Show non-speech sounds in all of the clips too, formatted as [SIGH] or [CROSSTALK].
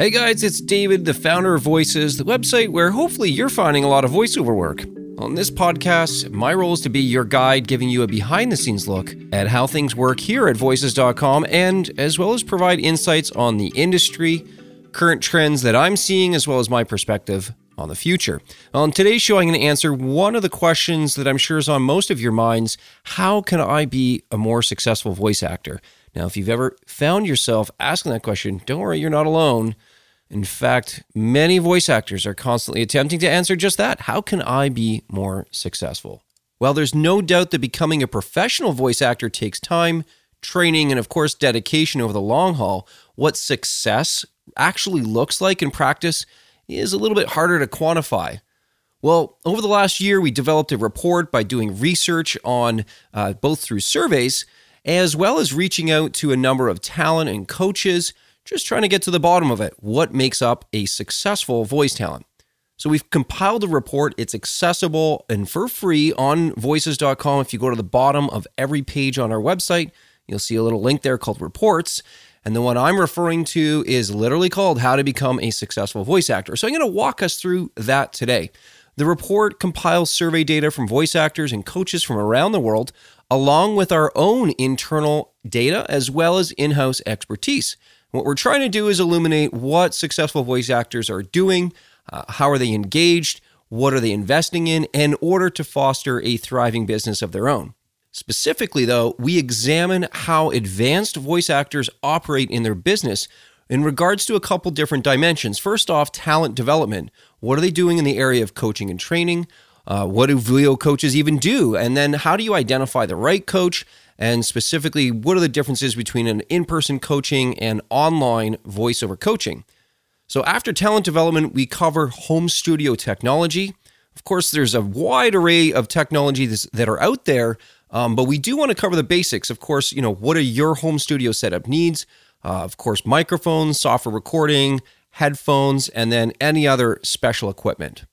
Hey guys, it's David, the founder of Voices, the website where hopefully you're finding a lot of voiceover work. On this podcast, my role is to be your guide, giving you a behind the scenes look at how things work here at voices.com and as well as provide insights on the industry, current trends that I'm seeing, as well as my perspective on the future. On today's show, I'm going to answer one of the questions that I'm sure is on most of your minds How can I be a more successful voice actor? Now, if you've ever found yourself asking that question, don't worry, you're not alone. In fact, many voice actors are constantly attempting to answer just that How can I be more successful? Well, there's no doubt that becoming a professional voice actor takes time, training, and of course, dedication over the long haul. What success actually looks like in practice is a little bit harder to quantify. Well, over the last year, we developed a report by doing research on uh, both through surveys as well as reaching out to a number of talent and coaches just trying to get to the bottom of it. What makes up a successful voice talent? So we've compiled a report. It's accessible and for free on voices.com. If you go to the bottom of every page on our website, you'll see a little link there called reports. And the one I'm referring to is literally called How to Become a Successful Voice Actor. So I'm going to walk us through that today. The report compiles survey data from voice actors and coaches from around the world, along with our own internal data as well as in house expertise. What we're trying to do is illuminate what successful voice actors are doing, uh, how are they engaged, what are they investing in, in order to foster a thriving business of their own. Specifically, though, we examine how advanced voice actors operate in their business in regards to a couple different dimensions. First off, talent development. What are they doing in the area of coaching and training? Uh, what do VO coaches even do? And then how do you identify the right coach? And specifically, what are the differences between an in person coaching and online voiceover coaching? So, after talent development, we cover home studio technology. Of course, there's a wide array of technologies that are out there, um, but we do want to cover the basics. Of course, you know, what are your home studio setup needs? Uh, of course, microphones, software recording, headphones, and then any other special equipment.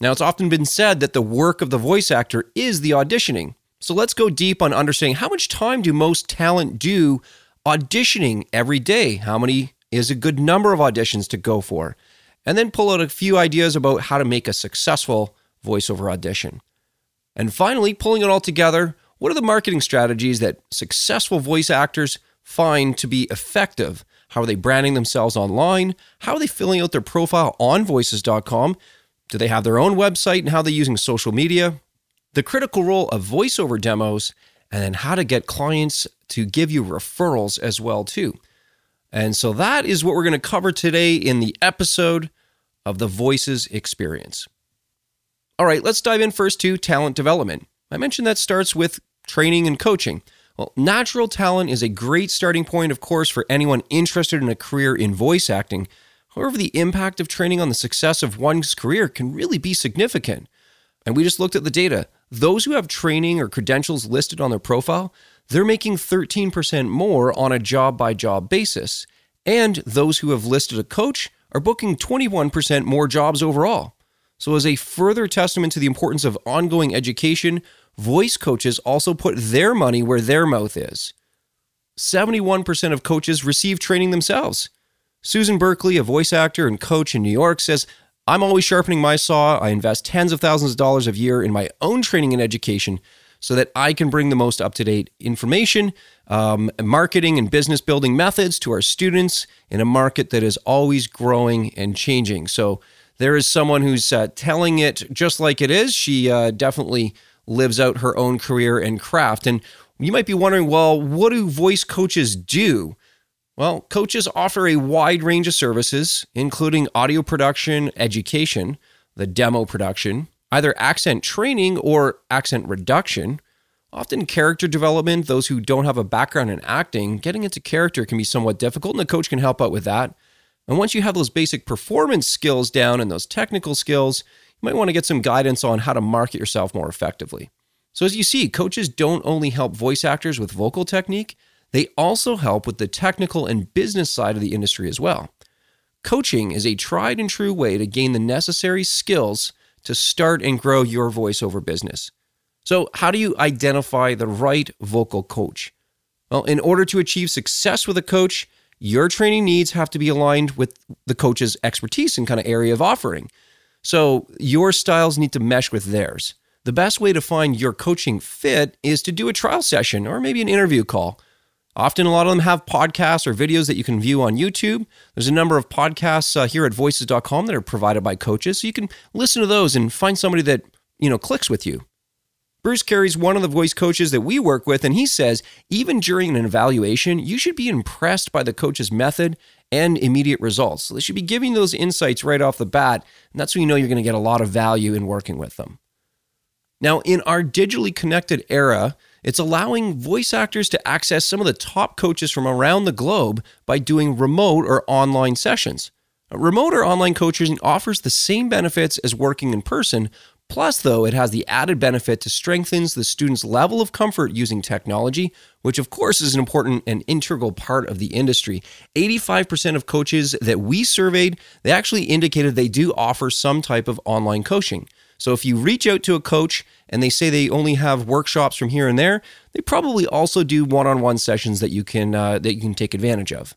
Now, it's often been said that the work of the voice actor is the auditioning. So let's go deep on understanding how much time do most talent do auditioning every day? How many is a good number of auditions to go for? And then pull out a few ideas about how to make a successful voiceover audition. And finally, pulling it all together, what are the marketing strategies that successful voice actors find to be effective? How are they branding themselves online? How are they filling out their profile on voices.com? Do they have their own website and how are they using social media? The critical role of voiceover demos, and then how to get clients to give you referrals as well too. And so that is what we're going to cover today in the episode of the Voices Experience. All right, let's dive in first to talent development. I mentioned that starts with training and coaching. Well, natural talent is a great starting point, of course, for anyone interested in a career in voice acting. However, the impact of training on the success of one's career can really be significant. And we just looked at the data. Those who have training or credentials listed on their profile, they're making 13% more on a job by job basis. And those who have listed a coach are booking 21% more jobs overall. So, as a further testament to the importance of ongoing education, voice coaches also put their money where their mouth is. 71% of coaches receive training themselves. Susan Berkley, a voice actor and coach in New York, says I'm always sharpening my saw. I invest tens of thousands of dollars a year in my own training and education so that I can bring the most up to date information, um, marketing, and business building methods to our students in a market that is always growing and changing. So there is someone who's uh, telling it just like it is. She uh, definitely lives out her own career and craft. And you might be wondering, well, what do voice coaches do? Well, coaches offer a wide range of services, including audio production, education, the demo production, either accent training or accent reduction, often character development. Those who don't have a background in acting, getting into character can be somewhat difficult, and the coach can help out with that. And once you have those basic performance skills down and those technical skills, you might want to get some guidance on how to market yourself more effectively. So, as you see, coaches don't only help voice actors with vocal technique, they also help with the technical and business side of the industry as well. Coaching is a tried and true way to gain the necessary skills to start and grow your voiceover business. So, how do you identify the right vocal coach? Well, in order to achieve success with a coach, your training needs have to be aligned with the coach's expertise and kind of area of offering. So your styles need to mesh with theirs. The best way to find your coaching fit is to do a trial session or maybe an interview call. Often, a lot of them have podcasts or videos that you can view on YouTube. There's a number of podcasts uh, here at voices.com that are provided by coaches. So you can listen to those and find somebody that, you know, clicks with you. Bruce Carey's one of the voice coaches that we work with, and he says even during an evaluation, you should be impressed by the coach's method and immediate results. So they should be giving those insights right off the bat, and that's when you know you're going to get a lot of value in working with them. Now, in our digitally connected era, it's allowing voice actors to access some of the top coaches from around the globe by doing remote or online sessions. Uh, remote or online coaching offers the same benefits as working in person, Plus, though, it has the added benefit to strengthens the student's level of comfort using technology, which of course is an important and integral part of the industry. 85% of coaches that we surveyed, they actually indicated they do offer some type of online coaching. So if you reach out to a coach and they say they only have workshops from here and there, they probably also do one-on-one sessions that you can uh, that you can take advantage of.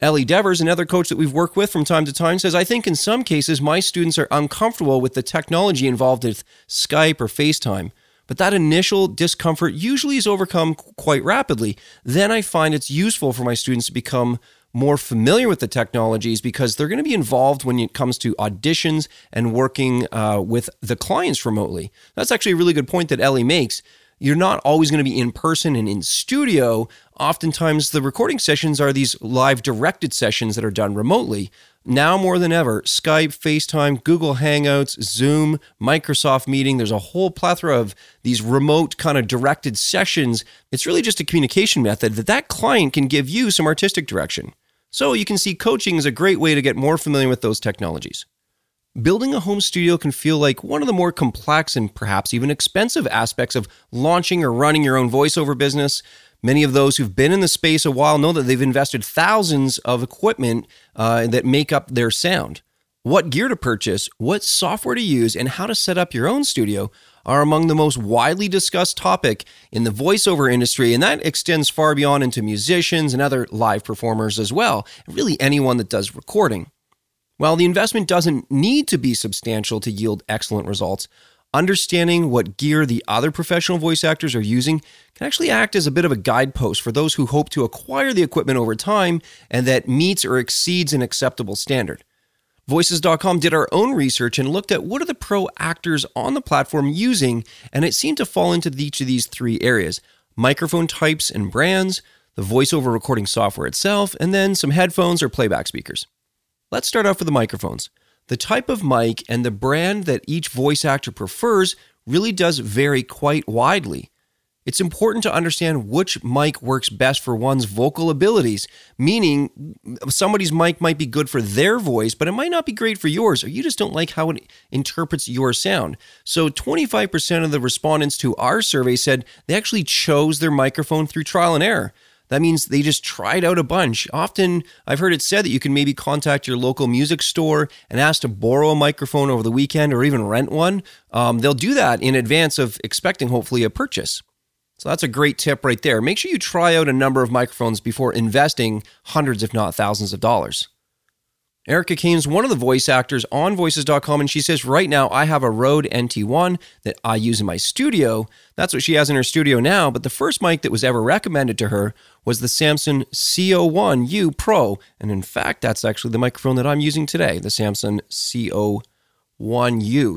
Ellie Devers, another coach that we've worked with from time to time, says, I think in some cases my students are uncomfortable with the technology involved with Skype or FaceTime. But that initial discomfort usually is overcome quite rapidly. Then I find it's useful for my students to become more familiar with the technologies because they're going to be involved when it comes to auditions and working uh, with the clients remotely. That's actually a really good point that Ellie makes you're not always going to be in person and in studio. Oftentimes, the recording sessions are these live directed sessions that are done remotely. Now more than ever, Skype, FaceTime, Google Hangouts, Zoom, Microsoft Meeting, there's a whole plethora of these remote kind of directed sessions. It's really just a communication method that that client can give you some artistic direction. So you can see coaching is a great way to get more familiar with those technologies. Building a home studio can feel like one of the more complex and perhaps even expensive aspects of launching or running your own voiceover business. Many of those who've been in the space a while know that they've invested thousands of equipment uh, that make up their sound. What gear to purchase, what software to use, and how to set up your own studio are among the most widely discussed topic in the voiceover industry, and that extends far beyond into musicians and other live performers as well, really anyone that does recording. While the investment doesn't need to be substantial to yield excellent results, understanding what gear the other professional voice actors are using can actually act as a bit of a guidepost for those who hope to acquire the equipment over time and that meets or exceeds an acceptable standard. Voices.com did our own research and looked at what are the pro actors on the platform using, and it seemed to fall into each of these three areas microphone types and brands, the voiceover recording software itself, and then some headphones or playback speakers. Let's start off with the microphones. The type of mic and the brand that each voice actor prefers really does vary quite widely. It's important to understand which mic works best for one's vocal abilities, meaning somebody's mic might be good for their voice, but it might not be great for yours, or you just don't like how it interprets your sound. So, 25% of the respondents to our survey said they actually chose their microphone through trial and error. That means they just tried out a bunch. Often, I've heard it said that you can maybe contact your local music store and ask to borrow a microphone over the weekend or even rent one. Um, they'll do that in advance of expecting, hopefully, a purchase. So that's a great tip right there. Make sure you try out a number of microphones before investing hundreds, if not thousands of dollars. Erica Kane's one of the voice actors on voices.com, and she says, Right now, I have a Rode NT1 that I use in my studio. That's what she has in her studio now. But the first mic that was ever recommended to her was the Samson C01U Pro. And in fact, that's actually the microphone that I'm using today, the Samson C01U.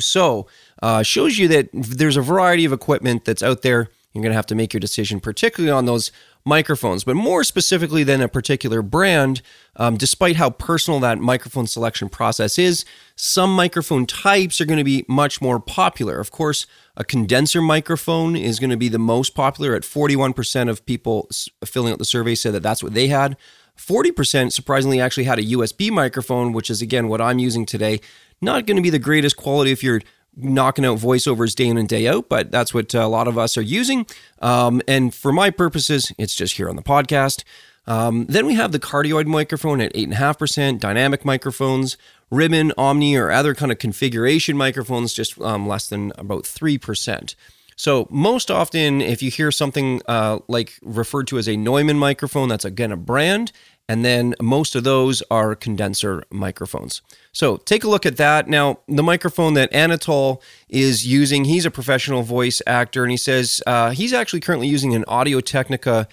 So, uh, shows you that there's a variety of equipment that's out there. You're going to have to make your decision, particularly on those microphones, but more specifically than a particular brand, um, despite how personal that microphone selection process is, some microphone types are going to be much more popular. Of course, a condenser microphone is going to be the most popular at 41% of people filling out the survey said that that's what they had. 40% surprisingly actually had a USB microphone, which is again what I'm using today. Not going to be the greatest quality if you're knocking out voiceovers day in and day out, but that's what a lot of us are using. Um, and for my purposes, it's just here on the podcast. Um, then we have the cardioid microphone at 8.5%, dynamic microphones, ribbon, omni, or other kind of configuration microphones, just um, less than about 3%. So, most often, if you hear something uh, like referred to as a Neumann microphone, that's again a brand, and then most of those are condenser microphones. So take a look at that. Now, the microphone that Anatol is using, he's a professional voice actor, and he says uh, he's actually currently using an Audio Technica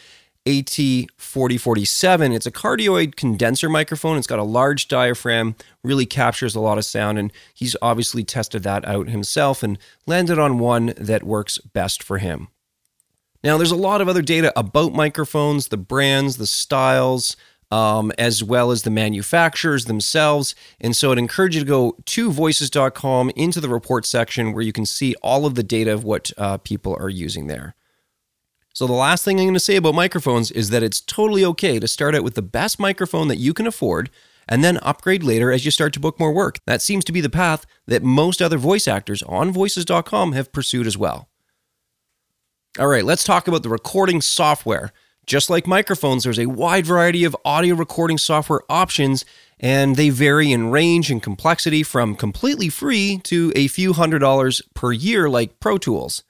AT4047. It's a cardioid condenser microphone. It's got a large diaphragm, really captures a lot of sound, and he's obviously tested that out himself and landed on one that works best for him. Now, there's a lot of other data about microphones, the brands, the styles, um, as well as the manufacturers themselves. And so I'd encourage you to go to voices.com into the report section where you can see all of the data of what uh, people are using there. So, the last thing I'm going to say about microphones is that it's totally okay to start out with the best microphone that you can afford and then upgrade later as you start to book more work. That seems to be the path that most other voice actors on voices.com have pursued as well. All right, let's talk about the recording software. Just like microphones, there's a wide variety of audio recording software options, and they vary in range and complexity from completely free to a few hundred dollars per year, like Pro Tools.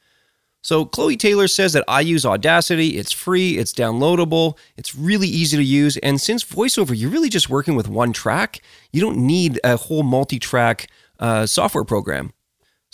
So Chloe Taylor says that I use Audacity. It's free, it's downloadable, it's really easy to use. And since voiceover, you're really just working with one track, you don't need a whole multi track uh, software program.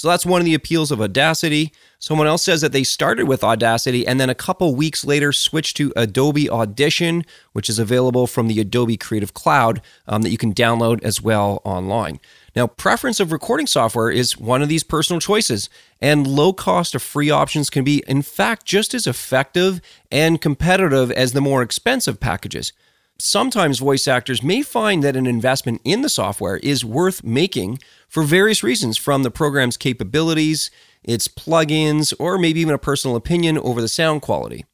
So that's one of the appeals of Audacity. Someone else says that they started with Audacity and then a couple weeks later switched to Adobe Audition, which is available from the Adobe Creative Cloud um, that you can download as well online. Now, preference of recording software is one of these personal choices, and low cost of free options can be, in fact, just as effective and competitive as the more expensive packages sometimes voice actors may find that an investment in the software is worth making for various reasons from the program's capabilities, its plugins, or maybe even a personal opinion over the sound quality.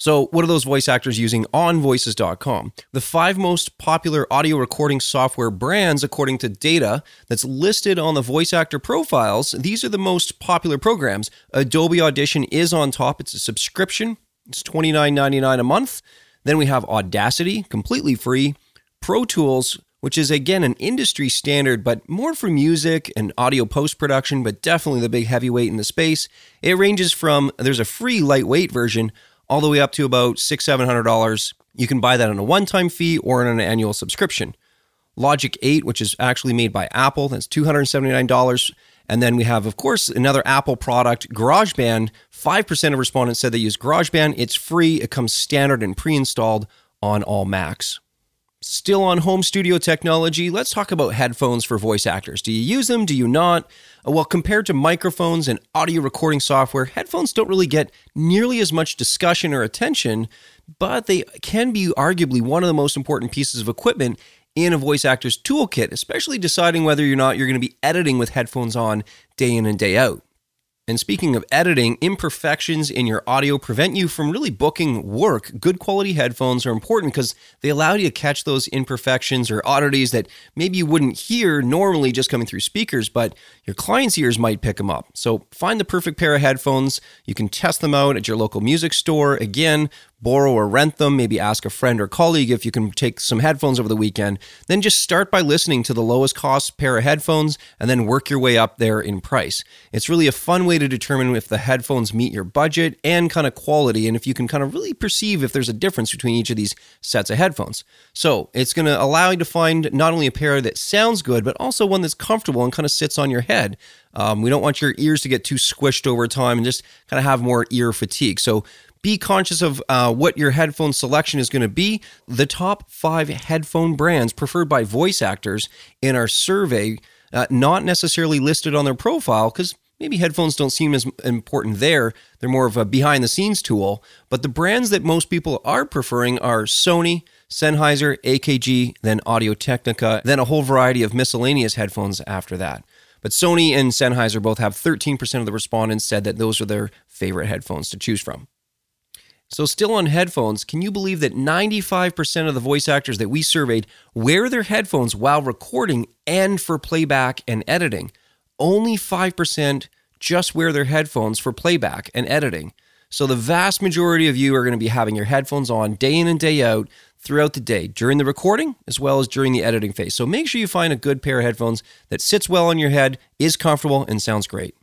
So, what are those voice actors using on voices.com? The five most popular audio recording software brands, according to data that's listed on the voice actor profiles, these are the most popular programs. Adobe Audition is on top, it's a subscription, it's $29.99 a month. Then we have Audacity, completely free, Pro Tools, which is again an industry standard, but more for music and audio post production, but definitely the big heavyweight in the space. It ranges from there's a free lightweight version all the way up to about six, seven hundred dollars. You can buy that on a one-time fee or on an annual subscription. Logic 8, which is actually made by Apple, that's $279. And then we have, of course, another Apple product, GarageBand. 5% of respondents said they use GarageBand. It's free, it comes standard and pre installed on all Macs. Still on home studio technology, let's talk about headphones for voice actors. Do you use them? Do you not? Uh, well, compared to microphones and audio recording software, headphones don't really get nearly as much discussion or attention, but they can be arguably one of the most important pieces of equipment in a voice actor's toolkit, especially deciding whether or not you're going to be editing with headphones on day in and day out. And speaking of editing, imperfections in your audio prevent you from really booking work. Good quality headphones are important because they allow you to catch those imperfections or oddities that maybe you wouldn't hear normally just coming through speakers, but your client's ears might pick them up. So find the perfect pair of headphones. You can test them out at your local music store. Again, borrow or rent them, maybe ask a friend or colleague if you can take some headphones over the weekend. Then just start by listening to the lowest cost pair of headphones and then work your way up there in price. It's really a fun way to determine if the headphones meet your budget and kind of quality and if you can kind of really perceive if there's a difference between each of these sets of headphones. So, it's going to allow you to find not only a pair that sounds good, but also one that's comfortable and kind of sits on your head. Um, we don't want your ears to get too squished over time and just kind of have more ear fatigue. So, be conscious of uh, what your headphone selection is going to be. The top five headphone brands preferred by voice actors in our survey, uh, not necessarily listed on their profile because maybe headphones don't seem as important there. They're more of a behind the scenes tool. But the brands that most people are preferring are Sony, Sennheiser, AKG, then Audio Technica, then a whole variety of miscellaneous headphones after that. But Sony and Sennheiser both have 13% of the respondents said that those are their favorite headphones to choose from. So, still on headphones, can you believe that 95% of the voice actors that we surveyed wear their headphones while recording and for playback and editing? Only 5% just wear their headphones for playback and editing. So, the vast majority of you are going to be having your headphones on day in and day out throughout the day, during the recording as well as during the editing phase. So, make sure you find a good pair of headphones that sits well on your head, is comfortable, and sounds great.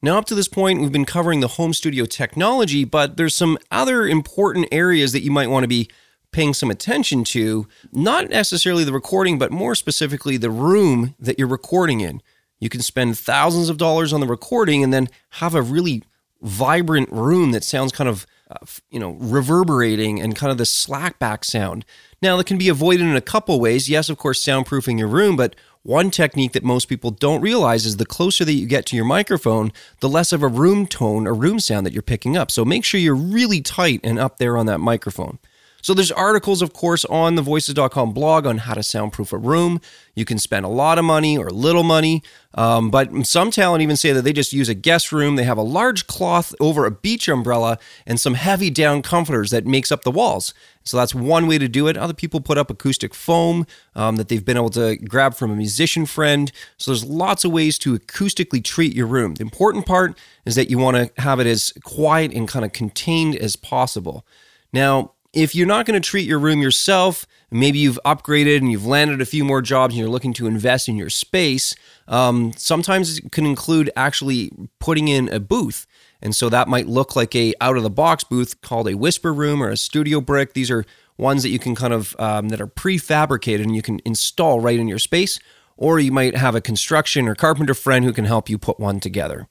Now, up to this point, we've been covering the home studio technology, but there's some other important areas that you might want to be paying some attention to not necessarily the recording, but more specifically the room that you're recording in. You can spend thousands of dollars on the recording and then have a really vibrant room that sounds kind of, uh, you know, reverberating and kind of the slap back sound. Now, that can be avoided in a couple ways. Yes, of course, soundproofing your room, but one technique that most people don't realize is the closer that you get to your microphone, the less of a room tone or room sound that you're picking up. So make sure you're really tight and up there on that microphone. So there's articles, of course, on the voices.com blog on how to soundproof a room. You can spend a lot of money or little money, um, but some talent even say that they just use a guest room. They have a large cloth over a beach umbrella and some heavy down comforters that makes up the walls. So that's one way to do it. Other people put up acoustic foam um, that they've been able to grab from a musician friend. So there's lots of ways to acoustically treat your room. The important part is that you want to have it as quiet and kind of contained as possible. Now, if you're not going to treat your room yourself, maybe you've upgraded and you've landed a few more jobs and you're looking to invest in your space, um, sometimes it can include actually putting in a booth. And so that might look like a out of the box booth called a WhisperRoom or a studio brick. These are ones that you can kind of um, that are prefabricated and you can install right in your space. Or you might have a construction or carpenter friend who can help you put one together.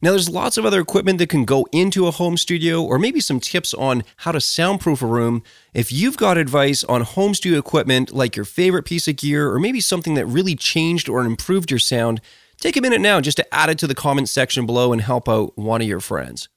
Now, there's lots of other equipment that can go into a home studio, or maybe some tips on how to soundproof a room. If you've got advice on home studio equipment, like your favorite piece of gear, or maybe something that really changed or improved your sound, take a minute now just to add it to the comment section below and help out one of your friends.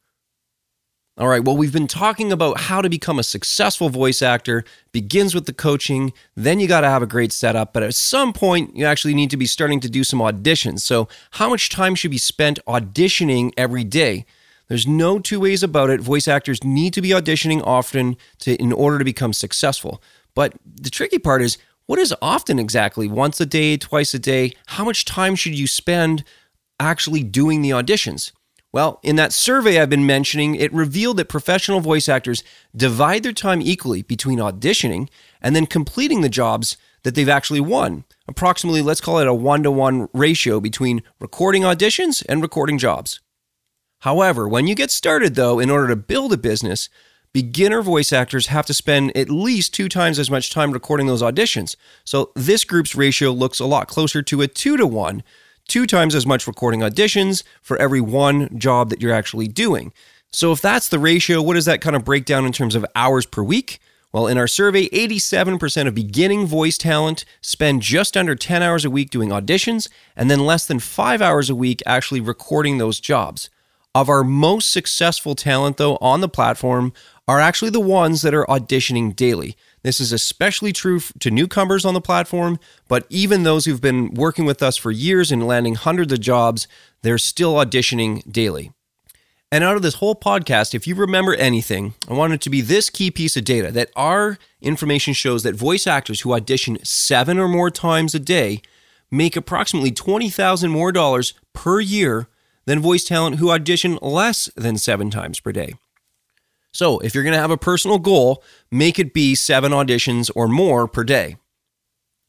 All right, well, we've been talking about how to become a successful voice actor. Begins with the coaching, then you got to have a great setup, but at some point, you actually need to be starting to do some auditions. So, how much time should be spent auditioning every day? There's no two ways about it. Voice actors need to be auditioning often to in order to become successful. But the tricky part is what is often exactly? Once a day, twice a day? How much time should you spend actually doing the auditions? Well, in that survey I've been mentioning, it revealed that professional voice actors divide their time equally between auditioning and then completing the jobs that they've actually won. Approximately, let's call it a one to one ratio between recording auditions and recording jobs. However, when you get started, though, in order to build a business, beginner voice actors have to spend at least two times as much time recording those auditions. So this group's ratio looks a lot closer to a two to one two times as much recording auditions for every one job that you're actually doing. So, if that's the ratio, what does that kind of break down in terms of hours per week? Well, in our survey, 87% of beginning voice talent spend just under 10 hours a week doing auditions, and then less than five hours a week actually recording those jobs. Of our most successful talent, though, on the platform are actually the ones that are auditioning daily. This is especially true to newcomers on the platform, but even those who've been working with us for years and landing hundreds of jobs, they're still auditioning daily. And out of this whole podcast, if you remember anything, I want it to be this key piece of data that our information shows that voice actors who audition seven or more times a day make approximately 20,000 more dollars per year than voice talent who audition less than seven times per day. So, if you're going to have a personal goal, make it be seven auditions or more per day.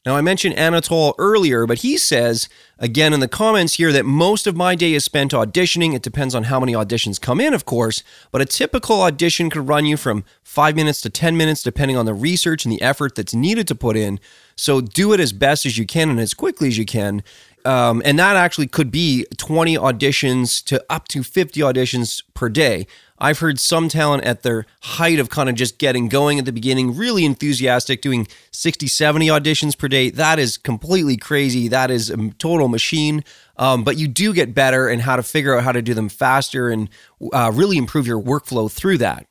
Now, I mentioned Anatol earlier, but he says, again in the comments here, that most of my day is spent auditioning. It depends on how many auditions come in, of course, but a typical audition could run you from five minutes to 10 minutes, depending on the research and the effort that's needed to put in. So do it as best as you can and as quickly as you can. Um, and that actually could be 20 auditions to up to 50 auditions per day. I've heard some talent at their height of kind of just getting going at the beginning, really enthusiastic, doing 60, 70 auditions per day. That is completely crazy. That is a total machine. Um, but you do get better and how to figure out how to do them faster and uh, really improve your workflow through that.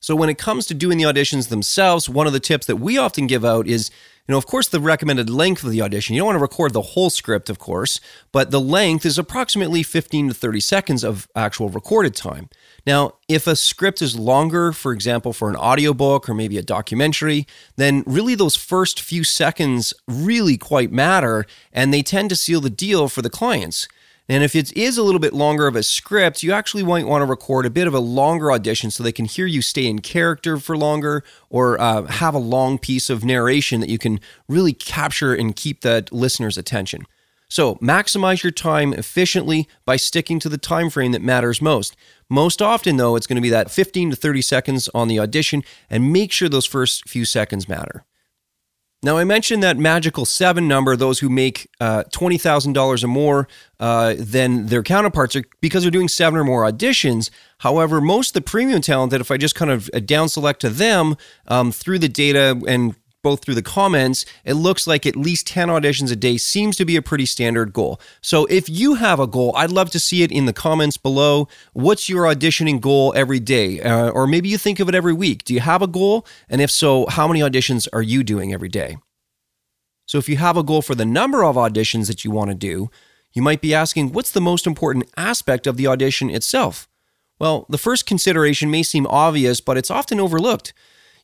So, when it comes to doing the auditions themselves, one of the tips that we often give out is you know, of course, the recommended length of the audition, you don't want to record the whole script, of course, but the length is approximately 15 to 30 seconds of actual recorded time. Now, if a script is longer, for example, for an audiobook or maybe a documentary, then really those first few seconds really quite matter and they tend to seal the deal for the clients. And if it is a little bit longer of a script, you actually might want to record a bit of a longer audition so they can hear you stay in character for longer or uh, have a long piece of narration that you can really capture and keep the listener's attention. So, maximize your time efficiently by sticking to the time frame that matters most. Most often though, it's going to be that 15 to 30 seconds on the audition and make sure those first few seconds matter. Now, I mentioned that magical seven number, those who make uh, $20,000 or more uh, than their counterparts are because they're doing seven or more auditions. However, most of the premium talent that if I just kind of uh, down select to them um, through the data and both through the comments, it looks like at least 10 auditions a day seems to be a pretty standard goal. So if you have a goal, I'd love to see it in the comments below. What's your auditioning goal every day? Uh, or maybe you think of it every week. Do you have a goal? And if so, how many auditions are you doing every day? So if you have a goal for the number of auditions that you want to do, you might be asking, what's the most important aspect of the audition itself? Well, the first consideration may seem obvious, but it's often overlooked.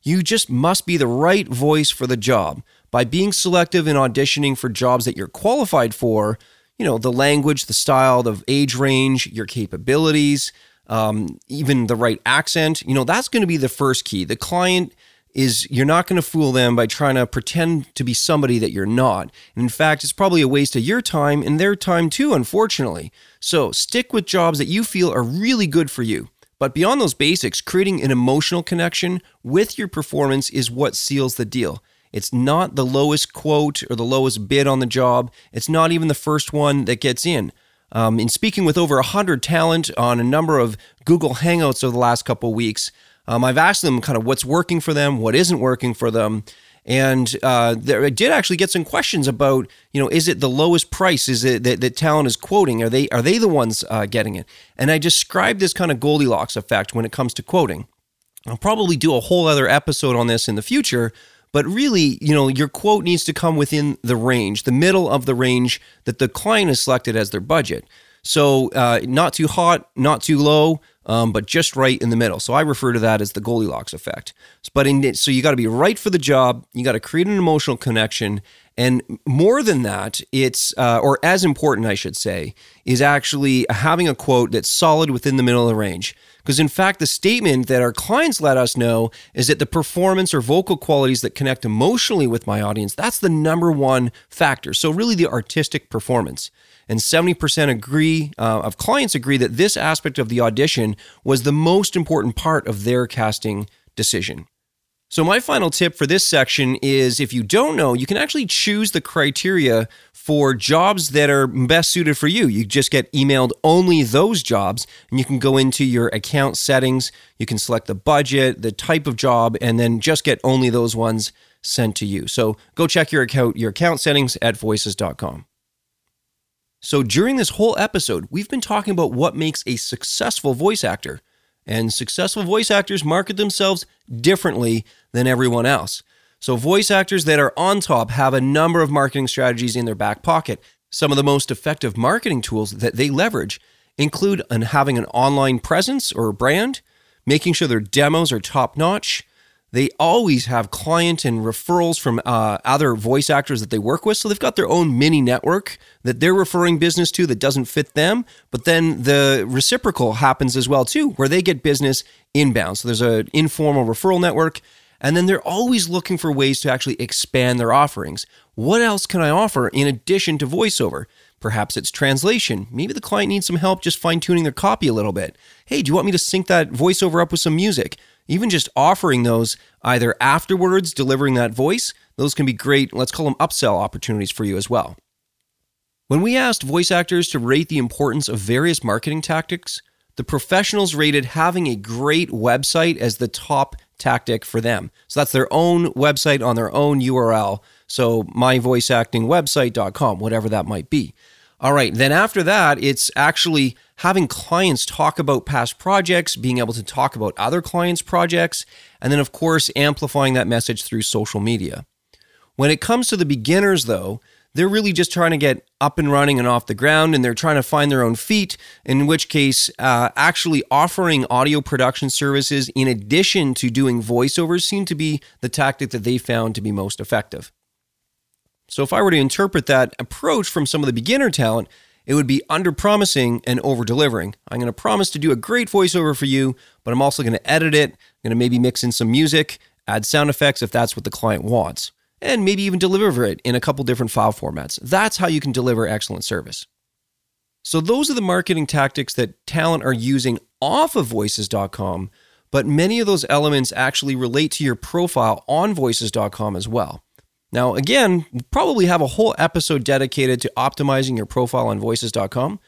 You just must be the right voice for the job. By being selective in auditioning for jobs that you're qualified for, you know, the language, the style, the age range, your capabilities, um, even the right accent, you know, that's going to be the first key. The client is you're not going to fool them by trying to pretend to be somebody that you're not. And in fact, it's probably a waste of your time and their time too, unfortunately. So stick with jobs that you feel are really good for you. But beyond those basics, creating an emotional connection with your performance is what seals the deal. It's not the lowest quote or the lowest bid on the job. It's not even the first one that gets in. Um, in speaking with over 100 talent on a number of Google Hangouts over the last couple weeks, um, I've asked them kind of what's working for them, what isn't working for them. And uh, there, I did actually get some questions about, you know, is it the lowest price? Is it that, that talent is quoting? Are they are they the ones uh, getting it? And I described this kind of Goldilocks effect when it comes to quoting. I'll probably do a whole other episode on this in the future, but really, you know, your quote needs to come within the range, the middle of the range that the client has selected as their budget. So, uh, not too hot, not too low, um, but just right in the middle. So I refer to that as the Goldilocks effect. But in, so you got to be right for the job. You got to create an emotional connection, and more than that, it's uh, or as important, I should say, is actually having a quote that's solid within the middle of the range. Because in fact, the statement that our clients let us know is that the performance or vocal qualities that connect emotionally with my audience, that's the number one factor. So really, the artistic performance and 70% agree uh, of clients agree that this aspect of the audition was the most important part of their casting decision. So, my final tip for this section is if you don't know, you can actually choose the criteria for jobs that are best suited for you. You just get emailed only those jobs, and you can go into your account settings. You can select the budget, the type of job, and then just get only those ones sent to you. So, go check your account, your account settings at voices.com. So, during this whole episode, we've been talking about what makes a successful voice actor. And successful voice actors market themselves differently than everyone else. So, voice actors that are on top have a number of marketing strategies in their back pocket. Some of the most effective marketing tools that they leverage include having an online presence or brand, making sure their demos are top notch, they always have client and referrals from uh, other voice actors that they work with. So they've got their own mini network that they're referring business to that doesn't fit them. But then the reciprocal happens as well too, where they get business inbound. So there's an informal referral network. And then they're always looking for ways to actually expand their offerings. What else can I offer in addition to voiceover? Perhaps it's translation. Maybe the client needs some help just fine tuning their copy a little bit. Hey, do you want me to sync that voiceover up with some music? Even just offering those either afterwards, delivering that voice, those can be great, let's call them upsell opportunities for you as well. When we asked voice actors to rate the importance of various marketing tactics, the professionals rated having a great website as the top tactic for them. So that's their own website on their own URL. So myvoiceactingwebsite.com, whatever that might be. All right, then after that, it's actually having clients talk about past projects, being able to talk about other clients' projects, and then, of course, amplifying that message through social media. When it comes to the beginners, though, they're really just trying to get up and running and off the ground, and they're trying to find their own feet. In which case, uh, actually offering audio production services in addition to doing voiceovers seem to be the tactic that they found to be most effective. So, if I were to interpret that approach from some of the beginner talent, it would be under promising and over delivering. I'm going to promise to do a great voiceover for you, but I'm also going to edit it. I'm going to maybe mix in some music, add sound effects if that's what the client wants. and maybe even deliver it in a couple different file formats. That's how you can deliver excellent service. So, those are the marketing tactics that talent are using off of voices.com, but many of those elements actually relate to your profile on voices.com as well. Now, again, probably have a whole episode dedicated to optimizing your profile on voices.com,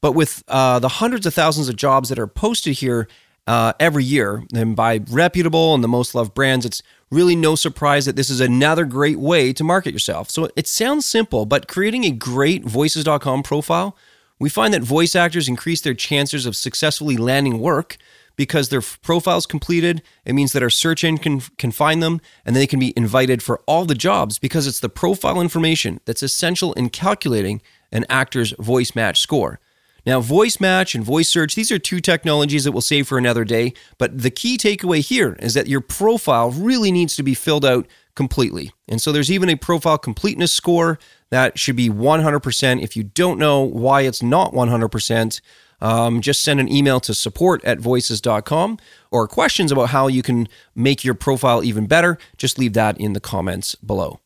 but with uh, the hundreds of thousands of jobs that are posted here uh, every year and by reputable and the most loved brands, it's really no surprise that this is another great way to market yourself. So it sounds simple, but creating a great voices.com profile, we find that voice actors increase their chances of successfully landing work because their profile's completed. It means that our search engine can, can find them and they can be invited for all the jobs because it's the profile information that's essential in calculating an actor's voice match score. Now, voice match and voice search, these are two technologies that we'll save for another day. But the key takeaway here is that your profile really needs to be filled out completely. And so there's even a profile completeness score that should be 100%. If you don't know why it's not 100%, um, just send an email to support at voices.com or questions about how you can make your profile even better. Just leave that in the comments below.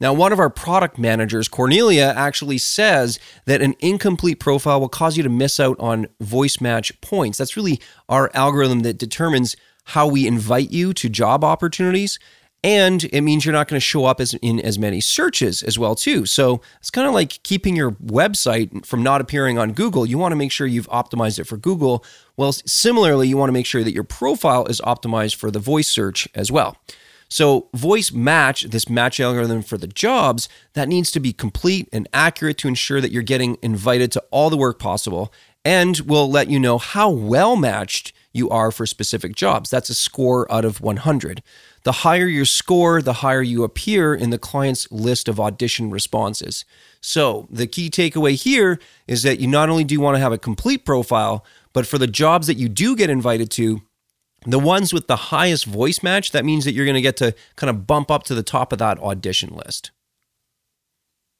Now, one of our product managers, Cornelia, actually says that an incomplete profile will cause you to miss out on voice match points. That's really our algorithm that determines how we invite you to job opportunities. And it means you're not going to show up as in as many searches as well too. So it's kind of like keeping your website from not appearing on Google. You want to make sure you've optimized it for Google. Well, similarly, you want to make sure that your profile is optimized for the voice search as well. So, voice match, this match algorithm for the jobs, that needs to be complete and accurate to ensure that you're getting invited to all the work possible and will let you know how well matched you are for specific jobs. That's a score out of 100. The higher your score, the higher you appear in the client's list of audition responses. So, the key takeaway here is that you not only do you want to have a complete profile, but for the jobs that you do get invited to, the ones with the highest voice match, that means that you're going to get to kind of bump up to the top of that audition list.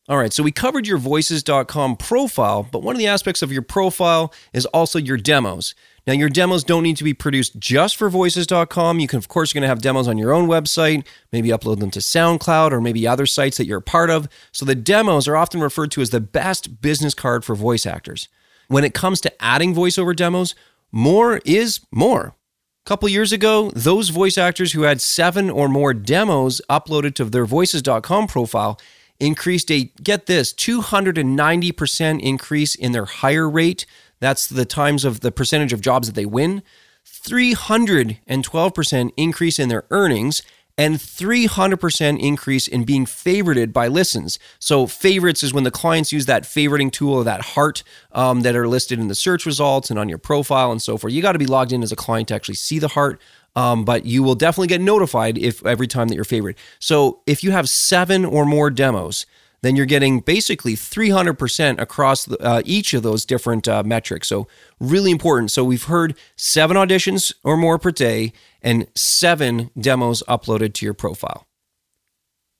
All right, so we covered your voices.com profile, but one of the aspects of your profile is also your demos. Now, your demos don't need to be produced just for voices.com. You can, of course, you're going to have demos on your own website, maybe upload them to SoundCloud or maybe other sites that you're a part of. So the demos are often referred to as the best business card for voice actors. When it comes to adding voiceover demos, more is more A couple years ago, those voice actors who had seven or more demos uploaded to their voices.com profile increased a, get this, 290% increase in their hire rate. That's the times of the percentage of jobs that they win. 312% increase in their earnings and 300% increase in being favorited by listens. So, favorites is when the clients use that favoriting tool or that heart um, that are listed in the search results and on your profile and so forth. You got to be logged in as a client to actually see the heart. Um, but you will definitely get notified if every time that you're favorite. So if you have seven or more demos, then you're getting basically 300% across the, uh, each of those different uh, metrics. So, really important. So, we've heard seven auditions or more per day and seven demos uploaded to your profile.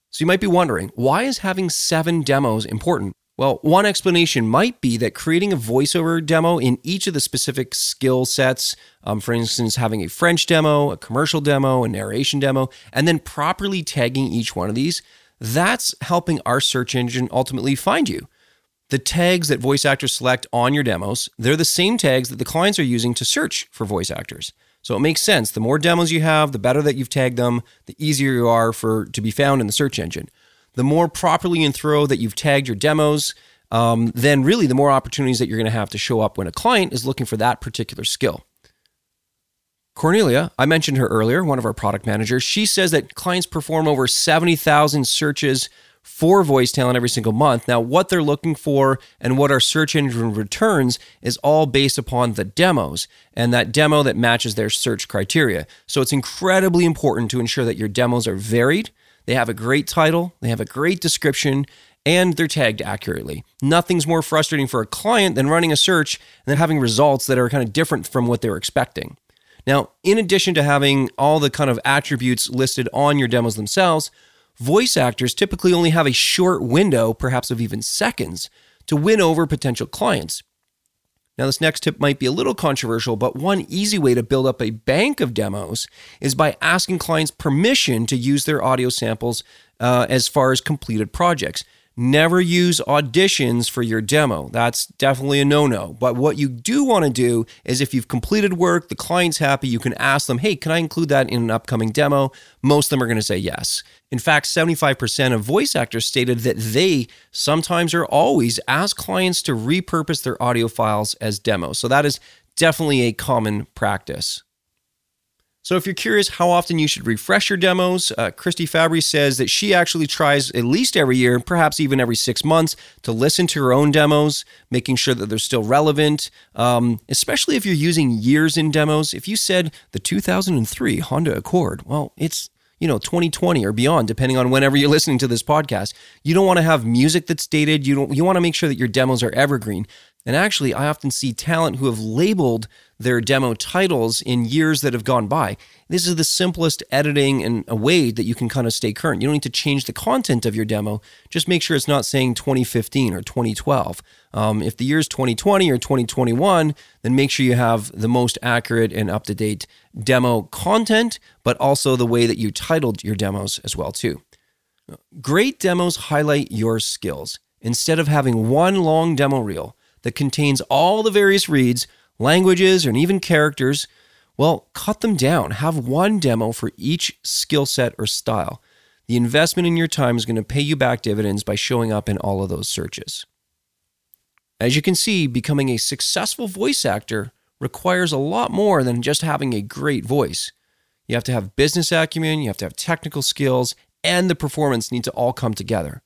So, you might be wondering why is having seven demos important? Well, one explanation might be that creating a voiceover demo in each of the specific skill sets, um, for instance, having a French demo, a commercial demo, a narration demo, and then properly tagging each one of these that's helping our search engine ultimately find you. The tags that voice actors select on your demos, they're the same tags that the clients are using to search for voice actors. So it makes sense. The more demos you have, the better that you've tagged them, the easier you are for to be found in the search engine. The more properly and thorough that you've tagged your demos, um, then really the more opportunities that you're going to have to show up when a client is looking for that particular skill. Cornelia, I mentioned her earlier, one of our product managers. She says that clients perform over 70,000 searches for voice talent every single month. Now, what they're looking for and what our search engine returns is all based upon the demos and that demo that matches their search criteria. So it's incredibly important to ensure that your demos are varied, they have a great title, they have a great description, and they're tagged accurately. Nothing's more frustrating for a client than running a search and then having results that are kind of different from what they were expecting. Now, in addition to having all the kind of attributes listed on your demos themselves, voice actors typically only have a short window, perhaps of even seconds, to win over potential clients. Now, this next tip might be a little controversial, but one easy way to build up a bank of demos is by asking clients permission to use their audio samples uh, as far as completed projects. Never use auditions for your demo. That's definitely a no no. But what you do want to do is if you've completed work, the client's happy, you can ask them, hey, can I include that in an upcoming demo? Most of them are going to say yes. In fact, 75% of voice actors stated that they sometimes or always ask clients to repurpose their audio files as demos. So that is definitely a common practice. So, if you're curious how often you should refresh your demos, uh, Christy Fabry says that she actually tries at least every year, perhaps even every six months, to listen to her own demos, making sure that they're still relevant, um, especially if you're using years in demos. If you said the 2003 Honda Accord, well, it's you know 2020 or beyond depending on whenever you're [LAUGHS] listening to this podcast. You don't want to have music that's dated. You don't you want to make sure that your demos are evergreen and actually, I often see talent who have labeled their demo titles in years that have gone by. This is the simplest editing and a way that you can kind of stay current. You don't need to change the content of your demo. Just make sure it's not saying 2015 or 2012. Um, if the year is 2020 or 2021, then make sure you have the most accurate and up to date demo content, but also the way that you titled your demos as well too. Great demos highlight your skills. Instead of having one long demo reel, that contains all the various reads, languages, and even characters, well, cut them down. Have one demo for each skill set or style. The investment in your time is going to pay you back dividends by showing up in all of those searches. As you can see, becoming a successful voice actor requires a lot more than just having a great voice. You have to have business acumen, you have to have technical skills, and the performance need to all come together.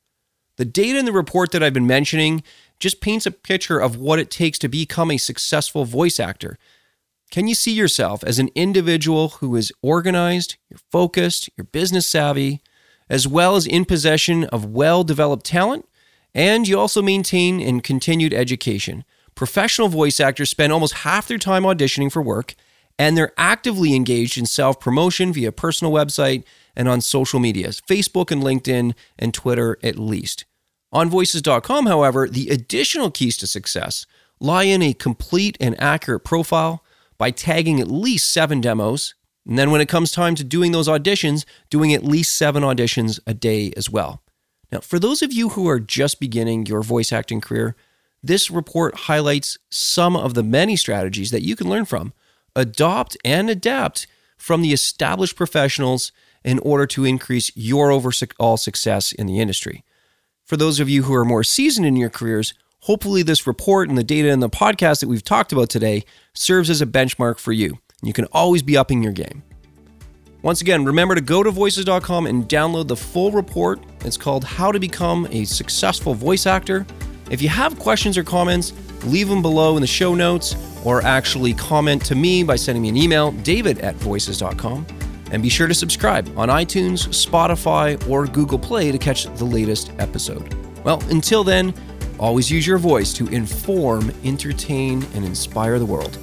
The data in the report that I've been mentioning just paints a picture of what it takes to become a successful voice actor. Can you see yourself as an individual who is organized, you're focused, you're business savvy, as well as in possession of well developed talent, and you also maintain and continued education? Professional voice actors spend almost half their time auditioning for work, and they're actively engaged in self promotion via personal website and on social medias, Facebook and LinkedIn and Twitter at least. On voices.com, however, the additional keys to success lie in a complete and accurate profile by tagging at least seven demos. And then when it comes time to doing those auditions, doing at least seven auditions a day as well. Now, for those of you who are just beginning your voice acting career, this report highlights some of the many strategies that you can learn from, adopt, and adapt from the established professionals in order to increase your overall success in the industry. For those of you who are more seasoned in your careers, hopefully this report and the data in the podcast that we've talked about today serves as a benchmark for you. You can always be upping your game. Once again, remember to go to voices.com and download the full report. It's called How to Become a Successful Voice Actor. If you have questions or comments, leave them below in the show notes or actually comment to me by sending me an email, david at voices.com. And be sure to subscribe on iTunes, Spotify, or Google Play to catch the latest episode. Well, until then, always use your voice to inform, entertain, and inspire the world.